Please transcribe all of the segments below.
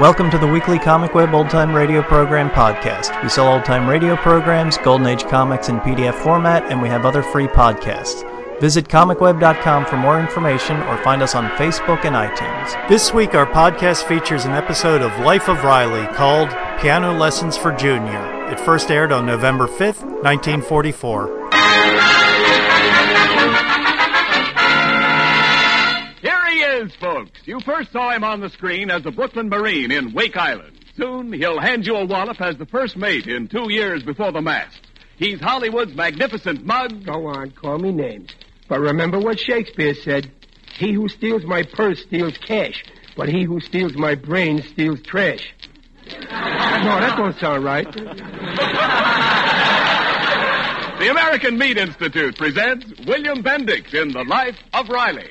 Welcome to the weekly Comic Web Old Time Radio Program podcast. We sell old time radio programs, Golden Age comics in PDF format, and we have other free podcasts. Visit comicweb.com for more information or find us on Facebook and iTunes. This week, our podcast features an episode of Life of Riley called Piano Lessons for Junior. It first aired on November 5th, 1944. Folks. You first saw him on the screen as the Brooklyn Marine in Wake Island. Soon he'll hand you a wallop as the first mate in two years before the mast. He's Hollywood's magnificent mug. Go on, call me names. But remember what Shakespeare said. He who steals my purse steals cash, but he who steals my brain steals trash. no, that don't sound right. The American Meat Institute presents William Bendix in The Life of Riley.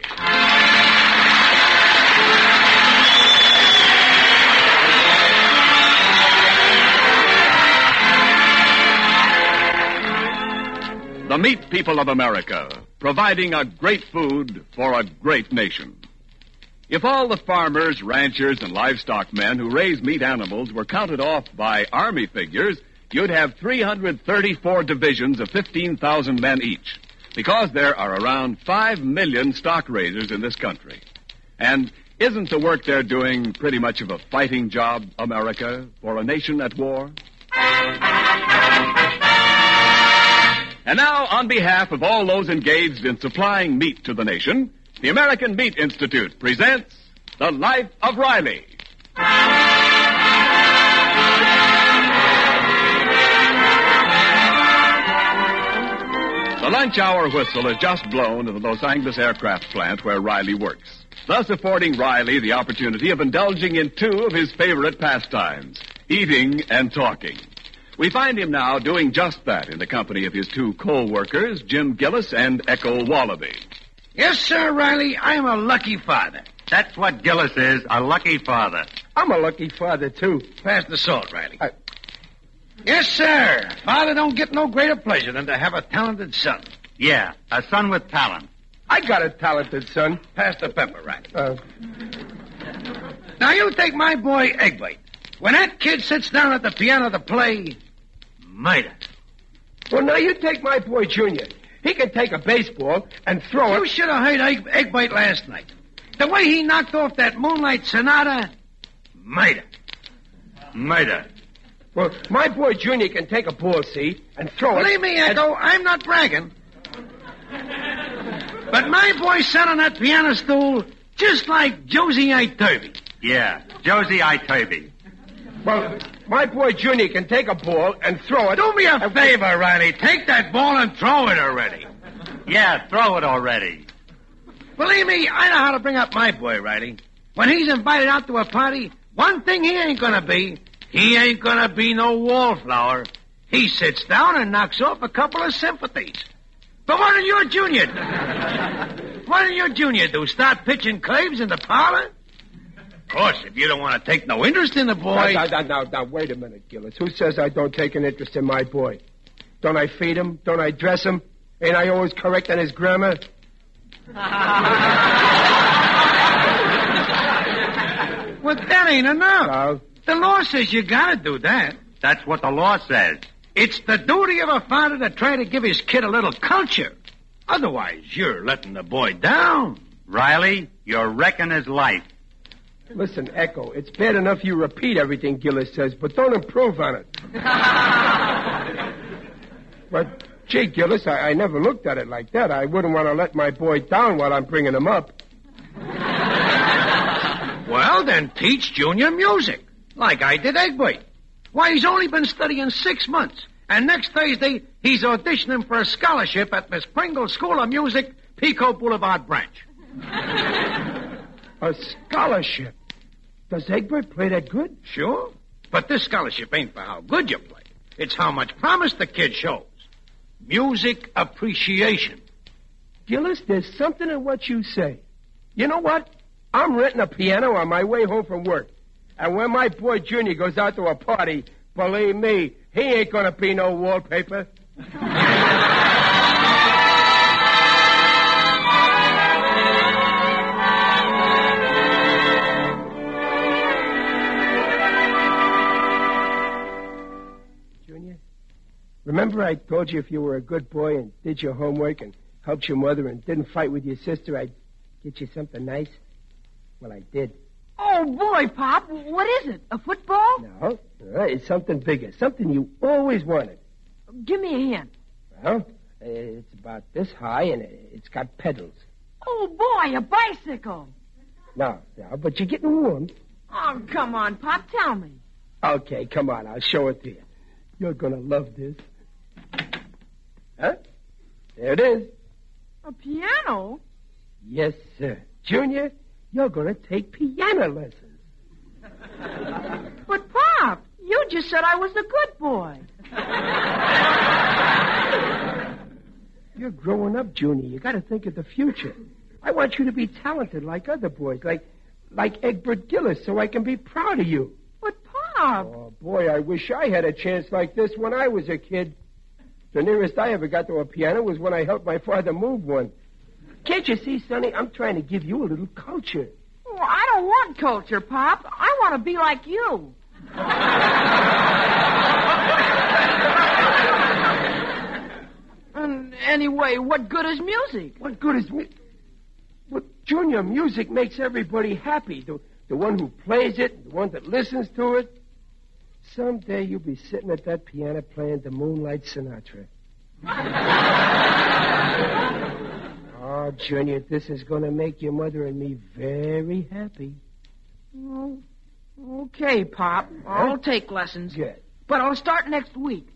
Meat people of America, providing a great food for a great nation. If all the farmers, ranchers, and livestock men who raise meat animals were counted off by Army figures, you'd have 334 divisions of 15,000 men each. Because there are around 5 million stock raisers in this country. And isn't the work they're doing pretty much of a fighting job, America, for a nation at war? And now, on behalf of all those engaged in supplying meat to the nation, the American Meat Institute presents The Life of Riley. The lunch hour whistle has just blown in the Los Angeles aircraft plant where Riley works, thus affording Riley the opportunity of indulging in two of his favorite pastimes eating and talking. We find him now doing just that in the company of his two co-workers, Jim Gillis and Echo Wallaby. Yes, sir, Riley. I'm a lucky father. That's what Gillis is, a lucky father. I'm a lucky father, too. Pass the salt, Riley. I- Yes, sir. Father don't get no greater pleasure than to have a talented son. Yeah, a son with talent. I got a talented son. Pass the pepper, Riley. Uh, Now, you take my boy Egbite. When that kid sits down at the piano to play, Mida. well, now you take my boy Junior. He can take a baseball and throw it. You should have heard Egg, Egbite last night. The way he knocked off that Moonlight Sonata, Mida. Mida. Well, my boy Junior can take a ball, see, and throw it. Believe me, and- Echo, I'm not bragging. But my boy sat on that piano stool just like Josie Iturbi. Yeah, Josie Iturbi. Well, my boy Junior can take a ball and throw it. Do me a favor, Riley. Take that ball and throw it already. Yeah, throw it already. Believe me, I know how to bring up my boy, Riley. When he's invited out to a party, one thing he ain't gonna be, he ain't gonna be no wallflower. He sits down and knocks off a couple of sympathies. But what did your junior do? what did your junior do? Start pitching claves in the parlor? Of course, if you don't want to take no interest in the boy. Now, now, now, now, wait a minute, Gillis. Who says I don't take an interest in my boy? Don't I feed him? Don't I dress him? Ain't I always correct on his grammar? Well, that ain't enough. Well, The law says you gotta do that. That's what the law says. It's the duty of a father to try to give his kid a little culture. Otherwise, you're letting the boy down. Riley, you're wrecking his life. Listen, Echo, it's bad enough you repeat everything Gillis says, but don't improve on it. but, gee, Gillis, I, I never looked at it like that. I wouldn't want to let my boy down while I'm bringing him up. Well, then teach Junior music, like I did Egbert. Why, he's only been studying six months. And next Thursday, he's auditioning for a scholarship at Miss Pringle's School of Music, Pico Boulevard branch. A scholarship. Does Egbert play that good? Sure. But this scholarship ain't for how good you play. It's how much promise the kid shows. Music appreciation. Gillis, there's something in what you say. You know what? I'm renting a piano on my way home from work. And when my boy Junior goes out to a party, believe me, he ain't gonna be no wallpaper. Remember I told you if you were a good boy and did your homework and helped your mother and didn't fight with your sister, I'd get you something nice? Well, I did. Oh, boy, Pop. What is it? A football? No, it's something bigger, something you always wanted. Give me a hint. Well, it's about this high and it's got pedals. Oh, boy, a bicycle. No, no, but you're getting warm. Oh, come on, Pop. Tell me. Okay, come on, I'll show it to you. You're gonna love this. Huh? There it is. A piano? Yes, sir. Junior, you're gonna take piano lessons. But, Pop, you just said I was a good boy. You're growing up, Junior. You gotta think of the future. I want you to be talented like other boys, like like Egbert Gillis, so I can be proud of you. But, Pop. Oh, boy, I wish I had a chance like this when I was a kid. The nearest I ever got to a piano was when I helped my father move one. Can't you see, Sonny? I'm trying to give you a little culture. Oh, I don't want culture, Pop. I want to be like you. and anyway, what good is music? What good is me? Well, Junior, music makes everybody happy. The, the one who plays it, the one that listens to it. Someday you'll be sitting at that piano playing the Moonlight Sonata. oh, Junior, this is going to make your mother and me very happy. Oh, okay, Pop. I'll take lessons. Good. But I'll start next week.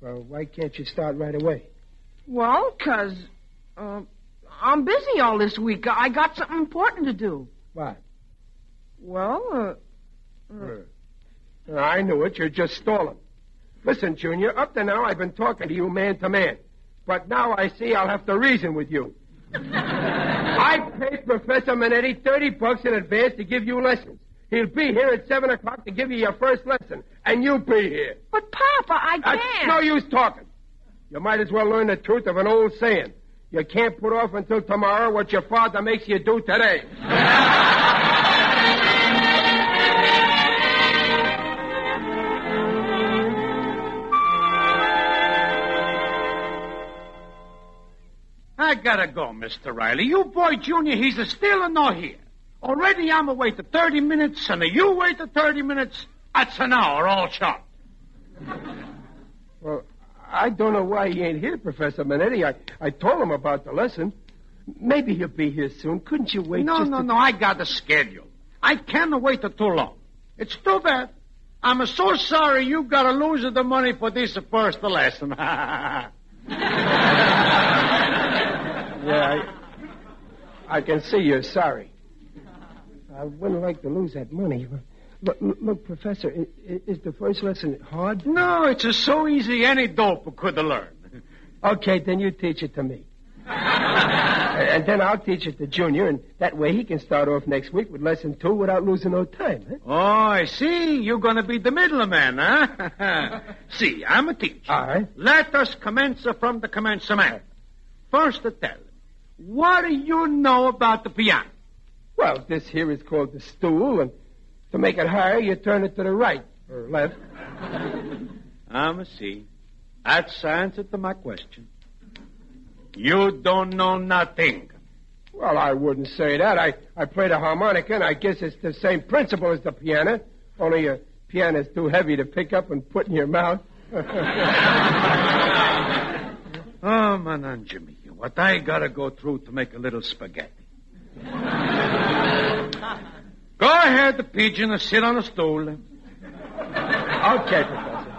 Well, why can't you start right away? Well, 'cause uh, I'm busy all this week. I got something important to do. What? Well, uh, Uh, I knew it. You're just stalling. Listen, Junior, up to now I've been talking to you man to man. But now I see I'll have to reason with you. I paid Professor Manetti 30 bucks in advance to give you lessons. He'll be here at 7 o'clock to give you your first lesson. And you'll be here. but Papa, I can't. It's no use talking. You might as well learn the truth of an old saying. You can't put off until tomorrow what your father makes you do today. I gotta go, Mr. Riley. You boy Junior, he's a still a no here. Already I'm away to 30 minutes, and you wait to 30 minutes. That's an hour, all shot. Well, I don't know why he ain't here, Professor Manetti. I, I told him about the lesson. Maybe he'll be here soon. Couldn't you wait No, just no, a- no, I got a schedule. I can't wait too long. It's too bad. I'm so sorry you gotta lose the money for this first lesson. Yeah, I, I can see you're sorry. I wouldn't like to lose that money. Look, look, Professor, is the first lesson hard? no, it's so easy any dope could learn. Okay, then you teach it to me. and then I'll teach it to Junior, and that way he can start off next week with lesson two without losing no time. Huh? Oh, I see. You're gonna be the middleman, huh? see, I'm a teacher. All right. Let us commence from the commencement. First, to tell, what do you know about the piano? Well, this here is called the stool, and to make it higher, you turn it to the right or left. Ah, I'm a see. That's the answer to my question. You don't know nothing. Well, I wouldn't say that. I, I play the harmonica, and I guess it's the same principle as the piano, only a piano's too heavy to pick up and put in your mouth. Oh, man, Jimmy, what I gotta go through to make a little spaghetti. go ahead, the pigeon, and sit on a stool. okay, Professor.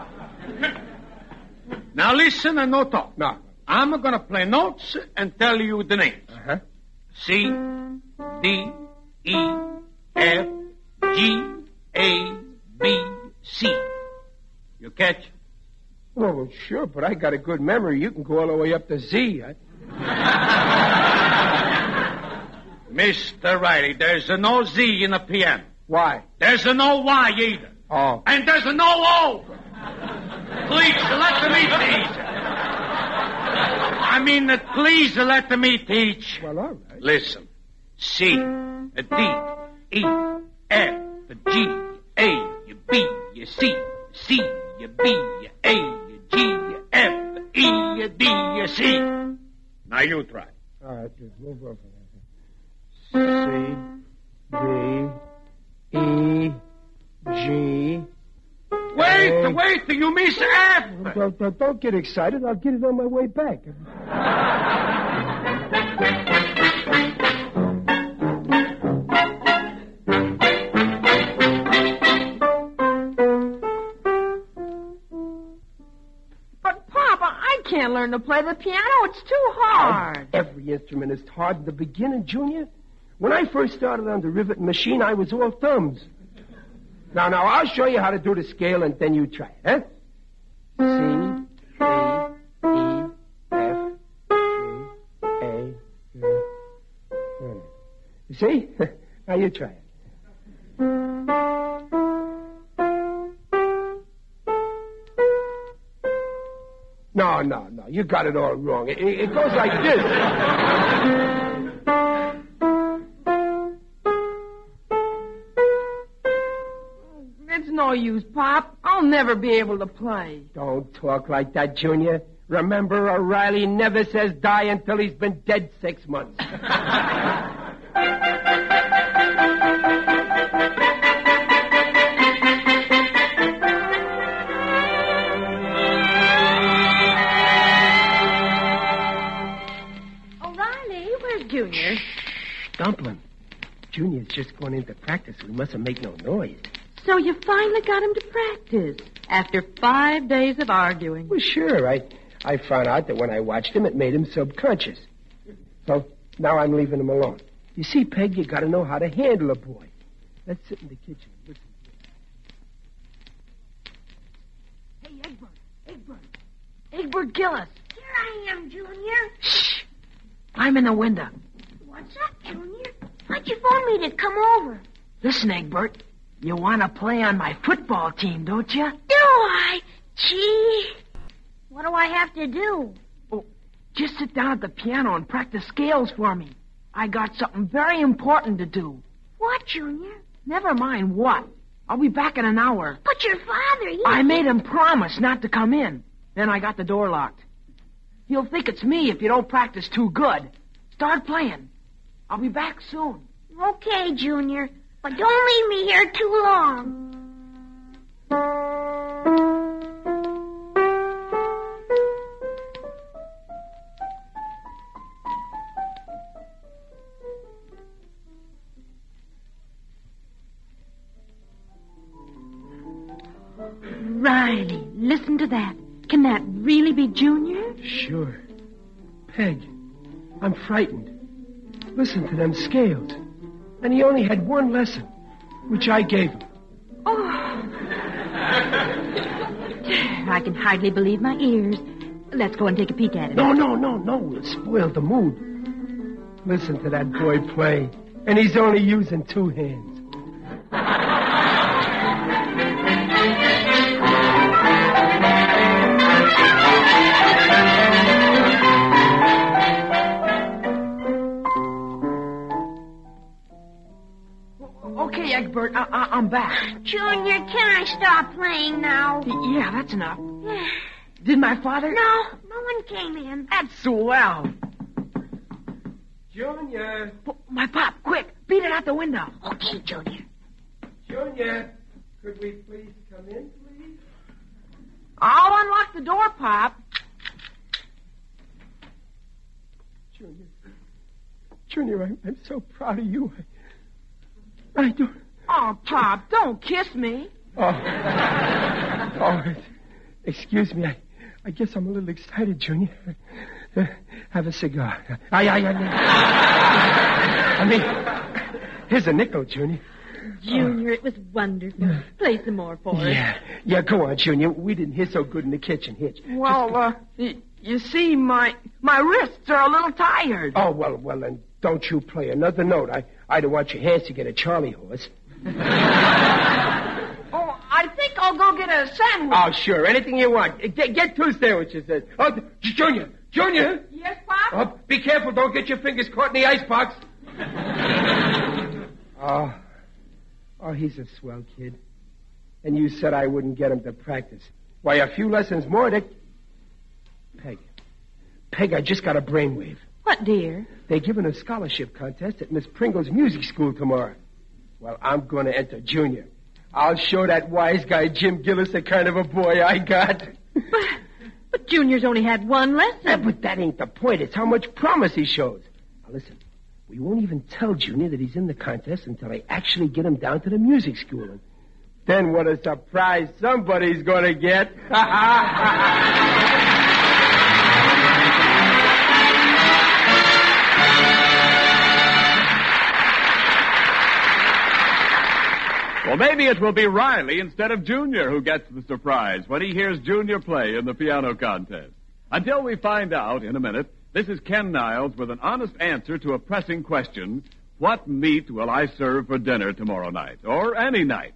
Now listen and no talk. No. I'm gonna play notes and tell you the names. Uh-huh. C, D, E, F, G, A, B, C. You catch? Oh, well, sure, but I got a good memory. You can go all the way up to Z. I... Mr. Riley, there's a no Z in the PM. Why? There's a no Y either. Oh. And there's a no O. Please, let me teach. I mean, uh, please let me teach. Well, all right. Listen. C, a D, E, F, a G, A, a B, a C, C, a B, a A, a G, F, E, D, C. Now you try. All right, just move over. there. C, D, E, G. Wait, Hey. wait till you miss F. Don't, don't, don't get excited. I'll get it on my way back. can't learn to play the piano. It's too hard. Every instrument is hard in the beginning, Junior. When I first started on the riveting machine, I was all thumbs. Now, now, I'll show you how to do the scale, and then you try it, huh? C, D, E, F, G, A, G. See? now you try it. No, no, no. You got it all wrong. It, it goes like this. It's no use, Pop. I'll never be able to play. Don't talk like that, Junior. Remember, O'Reilly never says die until he's been dead six months. Dumpling. Junior's just going into practice. We mustn't make no noise. So you finally got him to practice after five days of arguing. Well, sure. I, I found out that when I watched him, it made him subconscious. So now I'm leaving him alone. You see, Peg, you got to know how to handle a boy. Let's sit in the kitchen. Listen. Hey, Egbert. Egbert. Egbert Gillis. Here I am, Junior. Shh. I'm in the window. What's up, Junior? Why'd you phone me to come over? Listen, Egbert. You want to play on my football team, don't you? Do I? Gee. What do I have to do? Oh, Just sit down at the piano and practice scales for me. I got something very important to do. What, Junior? Never mind what. I'll be back in an hour. But your father, he... I made him promise not to come in. Then I got the door locked. He'll think it's me if you don't practice too good. Start playing. I'll be back soon. Okay, Junior. But don't leave me here too long. Riley, listen to that. Can that really be Junior? Sure. Peg, I'm frightened. Listen to them scales. And he only had one lesson, which I gave him. Oh. I can hardly believe my ears. Let's go and take a peek at it. No, no, no, no. It spoiled the mood. Listen to that boy play. And he's only using two hands. Okay, I- I- I'm back. Junior, can I stop playing now? Y- Yeah, that's enough. Did my father? No, no one came in. That's swell. Junior, Oh, My pop, quick, beat it out the window. Okay, Junior. Junior, could we please come in, please? I'll unlock the door, Pop. Junior, Junior, I'm, I'm so proud of you. I, I do. Oh, Pop, don't kiss me. Oh, oh, excuse me. I, I guess I'm a little excited, Junior. Uh, have a cigar. I, I, I, I mean, here's a nickel, Junior. Junior, it was wonderful. Play some more for us. Yeah, yeah. Go on, Junior. We didn't hear so good in the kitchen. Hitch. Well, uh, y- you see, my my wrists are a little tired. Oh well, well then, don't you play another note. I, I don't want your hands to get a Charlie horse. Oh, I think I'll go get a sandwich. Oh, sure. Anything you want. Get, get two sandwiches. uh, Oh, Junior, Junior. yes, Pop? Oh, be careful. Don't get your fingers caught in the icebox. oh, oh, he's a swell kid. And you said I wouldn't get him to practice. Why, a few lessons more, that Peg. Peg, I just got a brainwave. What, dear? They're giving a scholarship contest at Miss Pringle's music school tomorrow. Well, I'm going to enter junior. I'll show that wise guy Jim Gillis the kind of a boy I got. But, but Junior's only had one lesson. Yeah, but that ain't the point. It's how much promise he shows. Now listen, we won't even tell Junior that he's in the contest until I actually get him down to the music school. And then what a surprise somebody's going to get. Well, maybe it will be Riley instead of Junior who gets the surprise when he hears Junior play in the piano contest. Until we find out in a minute, this is Ken Niles with an honest answer to a pressing question. What meat will I serve for dinner tomorrow night? Or any night?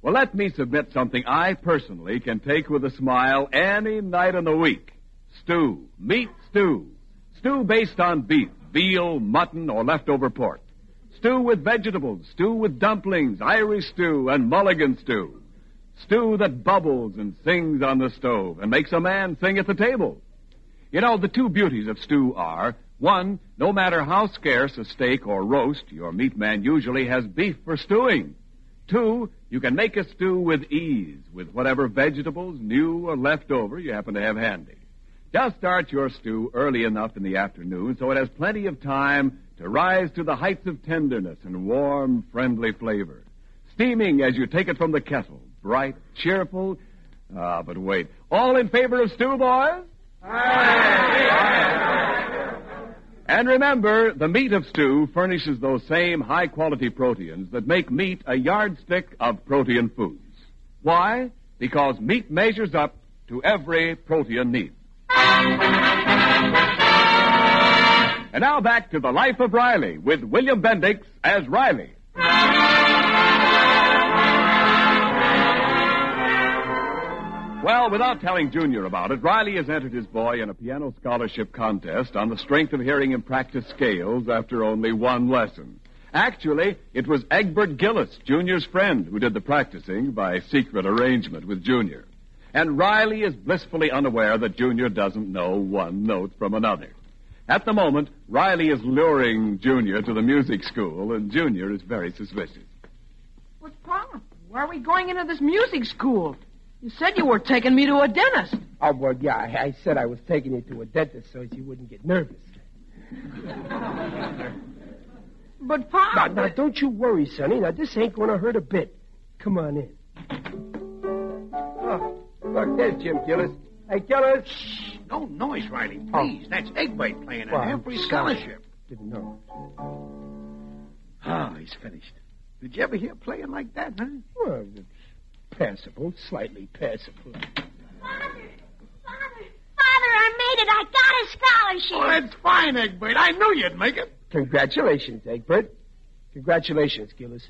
Well, let me submit something I personally can take with a smile any night in the week. Stew. Meat stew. Stew based on beef, veal, mutton, or leftover pork. Stew with vegetables, stew with dumplings, Irish stew, and mulligan stew. Stew that bubbles and sings on the stove and makes a man sing at the table. You know, the two beauties of stew are, one, no matter how scarce a steak or roast, your meat man usually has beef for stewing. Two, you can make a stew with ease with whatever vegetables, new or left over, you happen to have handy. Just start your stew early enough in the afternoon so it has plenty of time to rise to the heights of tenderness and warm, friendly flavor. Steaming as you take it from the kettle, bright, cheerful. Ah, but wait. All in favor of stew, boys? And remember, the meat of stew furnishes those same high quality proteins that make meat a yardstick of protein foods. Why? Because meat measures up to every protein need. And now back to the life of Riley with William Bendix as Riley. Well, without telling Junior about it, Riley has entered his boy in a piano scholarship contest on the strength of hearing him practice scales after only one lesson. Actually, it was Egbert Gillis, Junior's friend, who did the practicing by secret arrangement with Junior. And Riley is blissfully unaware that Junior doesn't know one note from another. At the moment, Riley is luring Junior to the music school, and Junior is very suspicious. What's Pop? Why are we going into this music school? You said you were taking me to a dentist. oh, well, yeah, I, I said I was taking you to a dentist so you wouldn't get nervous. But Pop. Now, now, don't you worry, Sonny. Now, this ain't going to hurt a bit. Come on in. Oh, look, there's Jim Gillis. Hey, Gillis. Shh, no noise, Riley, please. That's Egbert playing Well, an I'm every scholarship. Didn't know. Ah, he's finished. Did you ever hear playing like that, huh? Well, it's passable, slightly passable. Father, Father, Father, I made it. I got a scholarship. Oh, that's fine, Egbert. I knew you'd make it. Congratulations, Egbert. Congratulations, Gillis.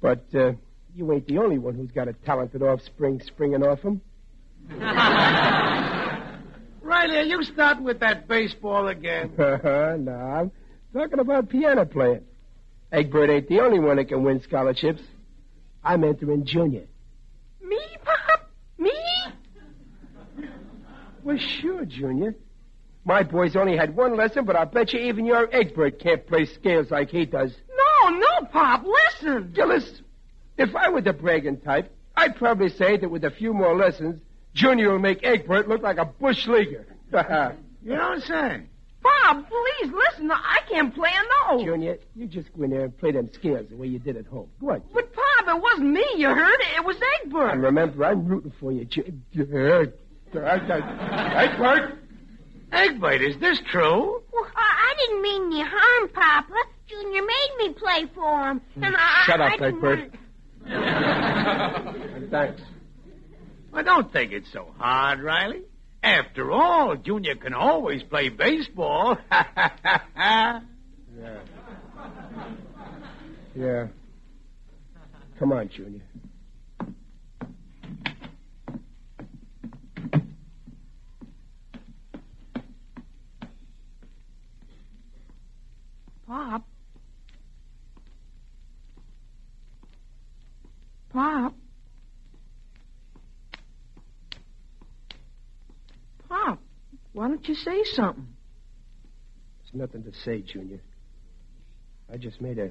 But uh, you ain't the only one who's got a talented offspring springing off him. Riley, are you starting with that baseball again? no, I'm talking about piano playing. Egbert ain't the only one that can win scholarships. I'm entering junior. Me, Pop? Me? Well, sure, Junior. My boy's only had one lesson, but I bet you even your Egbert can't play scales like he does. No, no, Pop. Listen. Gillis, if I were the bragging type, I'd probably say that with a few more lessons, Junior will make Egbert look like a bush leaguer. You don't say. Bob, please listen. I can't play a note. Junior, you just go in there and play them scales the way you did at home. Go on. But Pop, it wasn't me. You heard it. It was Egbert. And remember, I'm rooting for you, Junior. Egbert! Egbert, is this true? Well, I, I didn't mean any harm, Papa. Junior made me play for him. Hmm. And I, Shut I up, didn't Egbert. want- Thanks. Well, don't take it so hard, Riley. After all, Junior can always play baseball. Yeah. Yeah. Come on, Junior. Pop. Pop. Pop. Why don't you say something? There's nothing to say, Junior. I just made a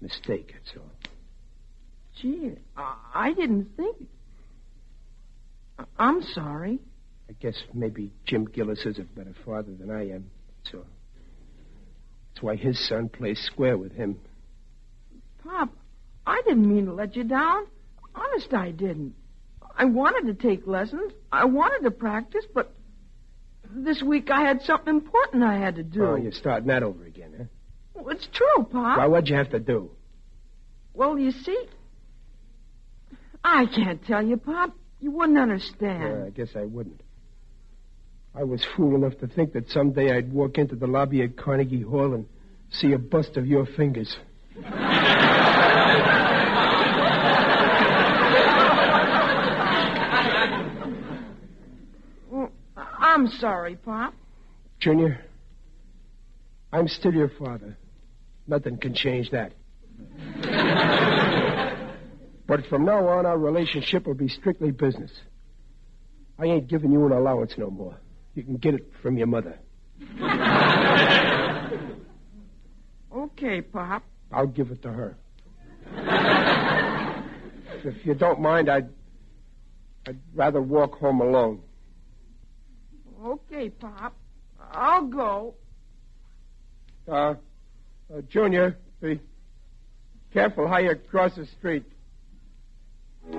mistake, that's all. Gee, I, I didn't think. I- I'm sorry. I guess maybe Jim Gillis is a better father than I am, so. That's why his son plays square with him. Pop, I didn't mean to let you down. Honest, I didn't. I wanted to take lessons. I wanted to practice, but this week I had something important I had to do. Oh, you're starting that over again, huh? Well, it's true, Pop. Why, what'd you have to do? Well, you see, I can't tell you, Pop. You wouldn't Yeah, understand. I guess I wouldn't. I was fool enough to think that someday I'd walk into the lobby at Carnegie Hall and see a bust of your fingers. Well, I'm sorry, Pop. Junior, I'm still your father. Nothing can change that. but from now on, our relationship will be strictly business. I ain't giving you an allowance no more. You can get it from your mother. Okay, Pop. I'll give it to her. if you don't mind, I'd, I'd rather walk home alone. Okay, Pop. I'll go. Uh, uh Junior, be careful how you cross the street. Is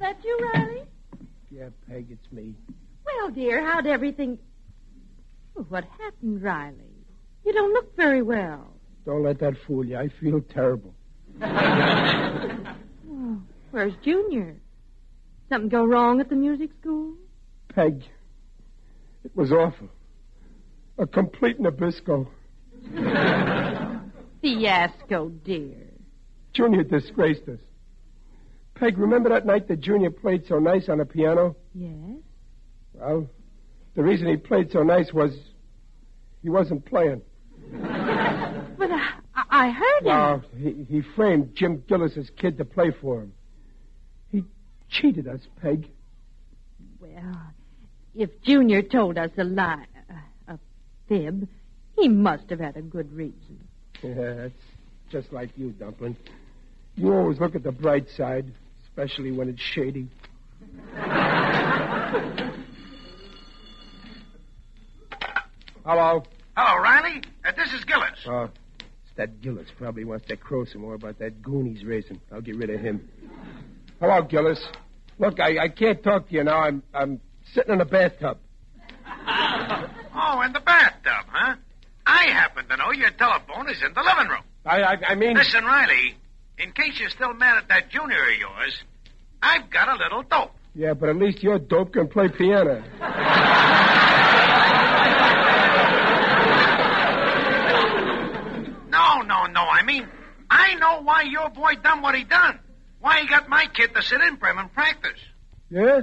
that you, Riley? Yeah, Peg, it's me. Dear, how'd everything. Oh, what happened, Riley? You don't look very well. Don't let that fool you. I feel terrible. Oh, where's Junior? Something go wrong at the music school? Peg, it was awful. A complete Nabisco. Fiasco, dear. Junior disgraced us. Peg, remember that night that Junior played so nice on the piano? Yes? Well, the reason he played so nice was he wasn't playing. But uh, I, I heard him. No, he, he framed Jim Gillis's kid to play for him. He cheated us, Peg. Well, if Junior told us a lie, uh, a fib, he must have had a good reason. Yeah, that's just like you, Dumpling. You always look at the bright side, especially when it's shady. Hello. Hello, Riley. Uh, this is Gillis. Uh, it's that Gillis probably wants to crow some more about that goon he's raising. I'll get rid of him. Hello, Gillis. Look, I, I can't talk to you now. I'm I'm sitting in a bathtub. Oh, in the bathtub, huh? I happen to know your telephone is in the living room. I I, I mean, Listen, Riley, in case you're still mad at that junior of yours, I've got a little dope. yeah, but at least your dope can play piano. No, no, no. I mean, I know why your boy done what he done. Why he got my kid to sit in for him and practice. Yeah?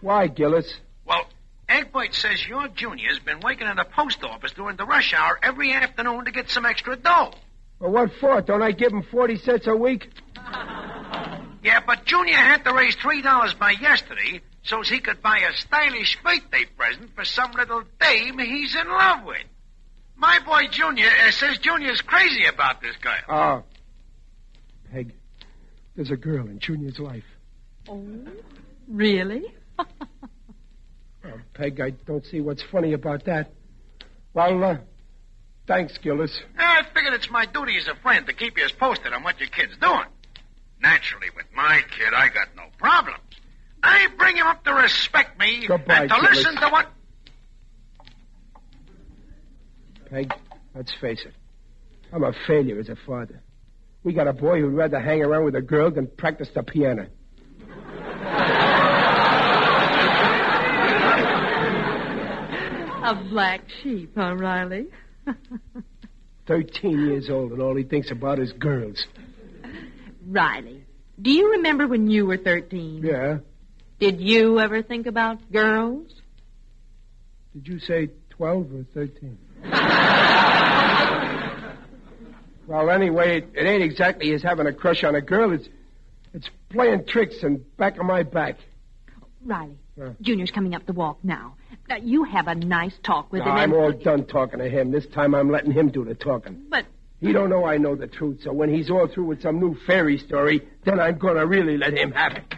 Why, Gillis? Well, Egbert says your junior's been working in the post office during the rush hour every afternoon to get some extra dough. Well, what for? Don't I give him forty cents a week? Yeah, but Junior had to raise three dollars by yesterday so's he could buy a stylish birthday present for some little dame he's in love with. My boy Junior uh, says Junior's crazy about this girl. Oh. Peg, there's a girl in Junior's life. Oh, really? Oh, Peg, I don't see what's funny about that. Well, uh, thanks, Gillis. I figured it's my duty as a friend to keep you as posted on what your kid's doing. Naturally, with my kid, I got no problems. I bring him up to respect me Goodbye, and to Gillis. listen to what. Peg, let's face it. I'm a failure as a father. We got a boy who'd rather hang around with a girl than practice the piano. A black sheep, huh, Riley? Thirteen years old, and all he thinks about is girls. Riley, do you remember when you were 13? Yeah. Did you ever think about girls? Did you say 12 or 13? Well, anyway, it, it ain't exactly as having a crush on a girl. It's, it's playing tricks and back of my back. Riley, Yeah. Junior's coming up the walk now. Now, you have a nice talk with Now, him. I'm and- all done talking to him. This time I'm letting him do the talking. But He don't know I know the truth, so when he's all through with some new fairy story, then I'm gonna really let him have it.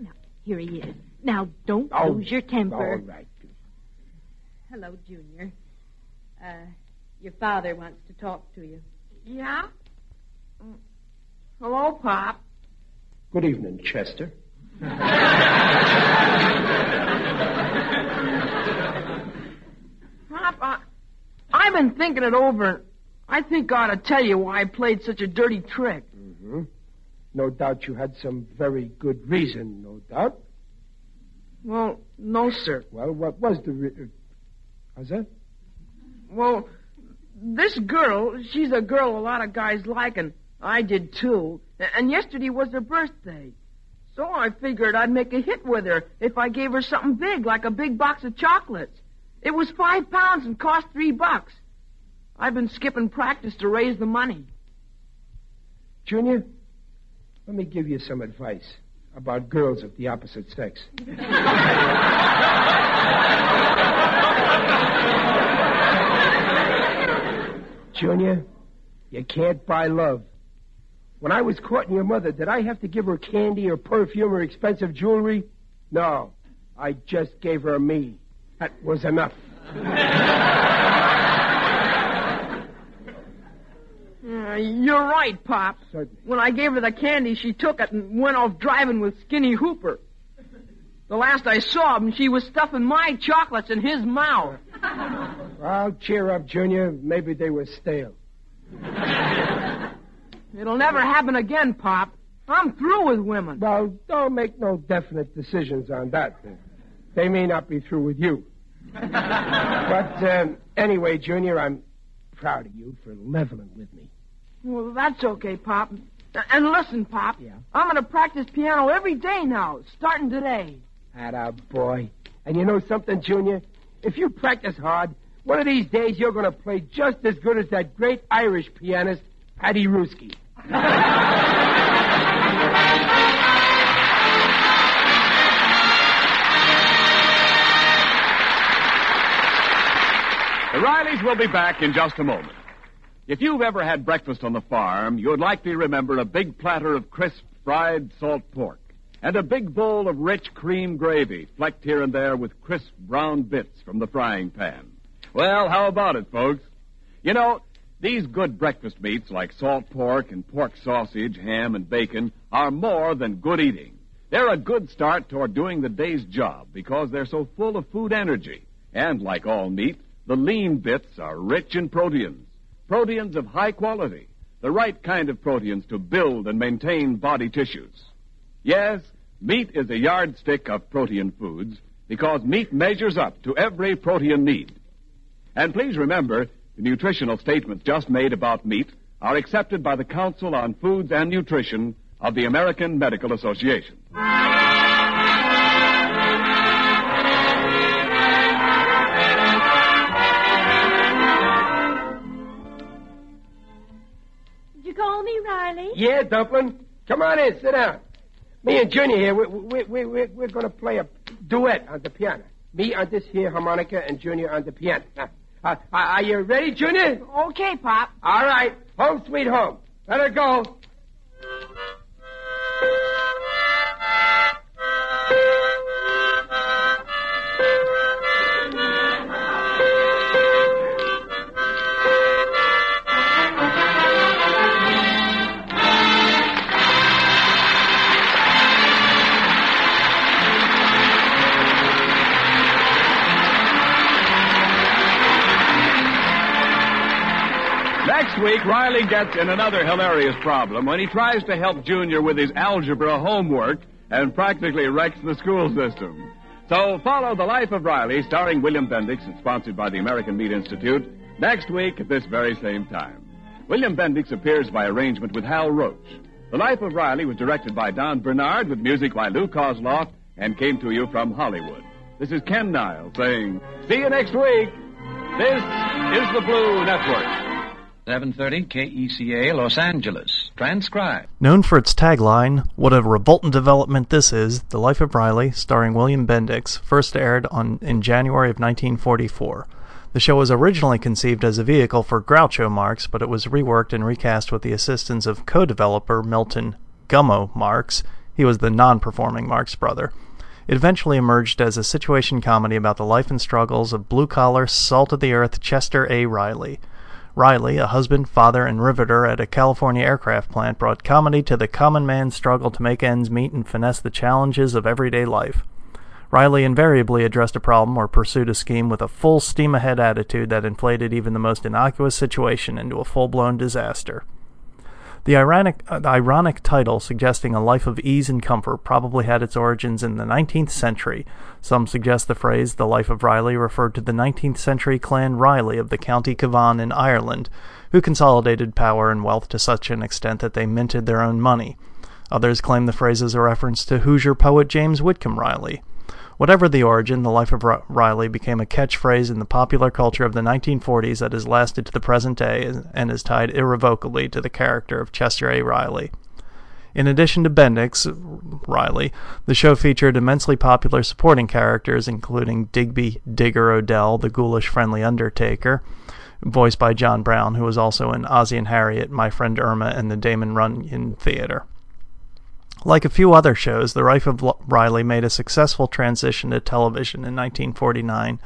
Now, here he is. Now, don't Oh, lose your temper. All right. Hello, Junior. Uh, your father wants to talk to you. Yeah? Hello, Pop. Good evening, Chester. Pop, I, I've been thinking it over. I think I ought to tell you why I played such a dirty trick. hmm No doubt you had some very good reason, no doubt. Well, no, sir. Well, what was the re- uh, How's that? Well, this girl, she's a girl a lot of guys like, and I did too. And yesterday was her birthday. So I figured I'd make a hit with her if I gave her something big, like a big box of chocolates. It was five pounds and cost three bucks. I've been skipping practice to raise the money. Junior, let me give you some advice about girls of the opposite sex. Junior, you can't buy love. When I was courting your mother, did I have to give her candy or perfume or expensive jewelry? No. I just gave her me. That was enough. Uh, you're right, Pop. Certainly. When I gave her the candy, she took it and went off driving with Skinny Hooper. The last I saw him, she was stuffing my chocolates in his mouth. Well, cheer up, Junior. Maybe they were stale. It'll never happen again, Pop. I'm through with women. Well, don't make no definite decisions on that. They may not be through with you. but um, anyway, Junior, I'm proud of you for leveling with me. Well, that's okay, Pop. And listen, Pop. Yeah? I'm going to practice piano every day now, starting today. Atta boy. And you know something, Junior? If you practice hard, one of these days you're going to play just as good as that great Irish pianist, Paddy Ruski. The Rileys will be back in just a moment. If you've ever had breakfast on the farm, you'd likely remember a big platter of crisp fried salt pork and a big bowl of rich cream gravy flecked here and there with crisp brown bits from the frying pan. Well, how about it, folks? You know, these good breakfast meats like salt pork and pork sausage, ham, and bacon are more than good eating. They're a good start toward doing the day's job because they're so full of food energy. And like all meat, the lean bits are rich in proteins. Proteins of high quality. The right kind of proteins to build and maintain body tissues. Yes, meat is a yardstick of protein foods because meat measures up to every protein need. And please remember, the nutritional statements just made about meat are accepted by the Council on Foods and Nutrition of the American Medical Association. Did you call me, Riley? Yeah, Dumpling. Come on in, sit down. Me and Junior here, we, we, we, we, we're going to play a duet on the piano. Me on this here harmonica and Junior on the piano. Now, Uh, are you ready, Junior? Okay, Pop. All right. Home sweet home. Let her go. Week, Riley gets in another hilarious problem when he tries to help Junior with his algebra homework and practically wrecks the school system. So follow The Life of Riley, starring William Bendix and sponsored by the American Meat Institute, next week at this very same time. William Bendix appears by arrangement with Hal Roach. The Life of Riley was directed by Don Bernard with music by Lou Kosloff and came to you from Hollywood. This is Ken Niles saying, see you next week. This is the Blue Network. 730 KECA Los Angeles. Transcribed. Known for its tagline, What a revolting Development This Is, The Life of Riley, starring William Bendix, first aired on in January of 1944. The show was originally conceived as a vehicle for Groucho Marx, but it was reworked and recast with the assistance of co-developer Milton Gummo Marx. He was the non-performing Marx brother. It eventually emerged as a situation comedy about the life and struggles of blue-collar, salt-of-the-earth Chester A. Riley. Riley, a husband, father, and riveter at a California aircraft plant, brought comedy to the common man's struggle to make ends meet and finesse the challenges of everyday life. Riley invariably addressed a problem or pursued a scheme with a full steam ahead attitude that inflated even the most innocuous situation into a full blown disaster. The ironic, uh, ironic title suggesting a life of ease and comfort probably had its origins in the 19th century. Some suggest the phrase the life of Riley referred to the 19th century clan Riley of the County Cavan in Ireland, who consolidated power and wealth to such an extent that they minted their own money. Others claim the phrase is a reference to Hoosier poet James Whitcomb Riley. Whatever the origin, the life of Riley became a catchphrase in the popular culture of the 1940s that has lasted to the present day and is tied irrevocably to the character of Chester A. Riley. In addition to Bendix, Riley, the show featured immensely popular supporting characters, including Digby Digger O'Dell, the ghoulish friendly Undertaker, voiced by John Brown, who was also in Ozzie and Harriet, My Friend Irma, and the Damon Runyon Theater. Like a few other shows, The Life of Riley made a successful transition to television in 1949,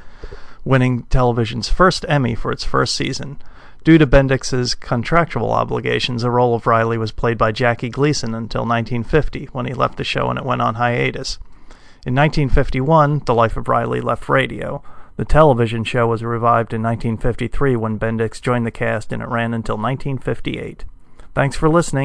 winning television's first Emmy for its first season. Due to Bendix's contractual obligations, the role of Riley was played by Jackie Gleason until 1950, when he left the show and it went on hiatus. In 1951, The Life of Riley left radio. The television show was revived in 1953 when Bendix joined the cast and it ran until 1958. Thanks for listening.